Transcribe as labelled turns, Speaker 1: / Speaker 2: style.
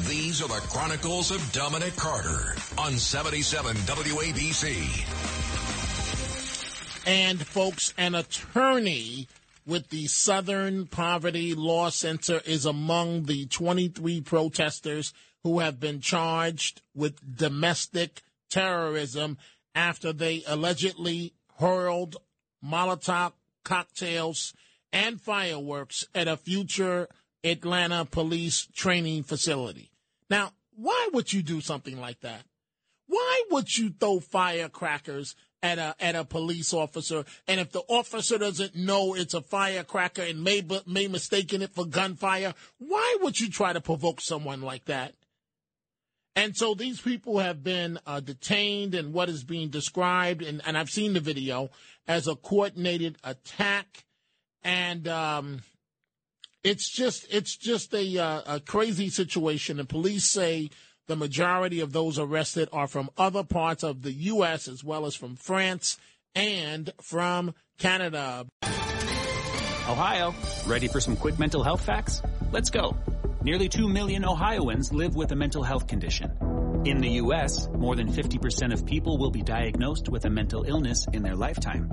Speaker 1: These are the Chronicles of Dominic Carter on 77 WABC.
Speaker 2: And folks, an attorney with the Southern Poverty Law Center is among the 23 protesters who have been charged with domestic terrorism after they allegedly hurled Molotov cocktails and fireworks at a future Atlanta police training facility. Now, why would you do something like that? Why would you throw firecrackers at a at a police officer, and if the officer doesn't know it's a firecracker and may may mistaken it for gunfire, why would you try to provoke someone like that? And so these people have been uh, detained in what is being described, and, and I've seen the video, as a coordinated attack. And um, it's just it's just a, uh, a crazy situation. And police say the majority of those arrested are from other parts of the U.S. as well as from France and from Canada.
Speaker 3: Ohio, ready for some quick mental health facts? Let's go. Nearly 2 million Ohioans live with a mental health condition. In the U.S., more than 50% of people will be diagnosed with a mental illness in their lifetime.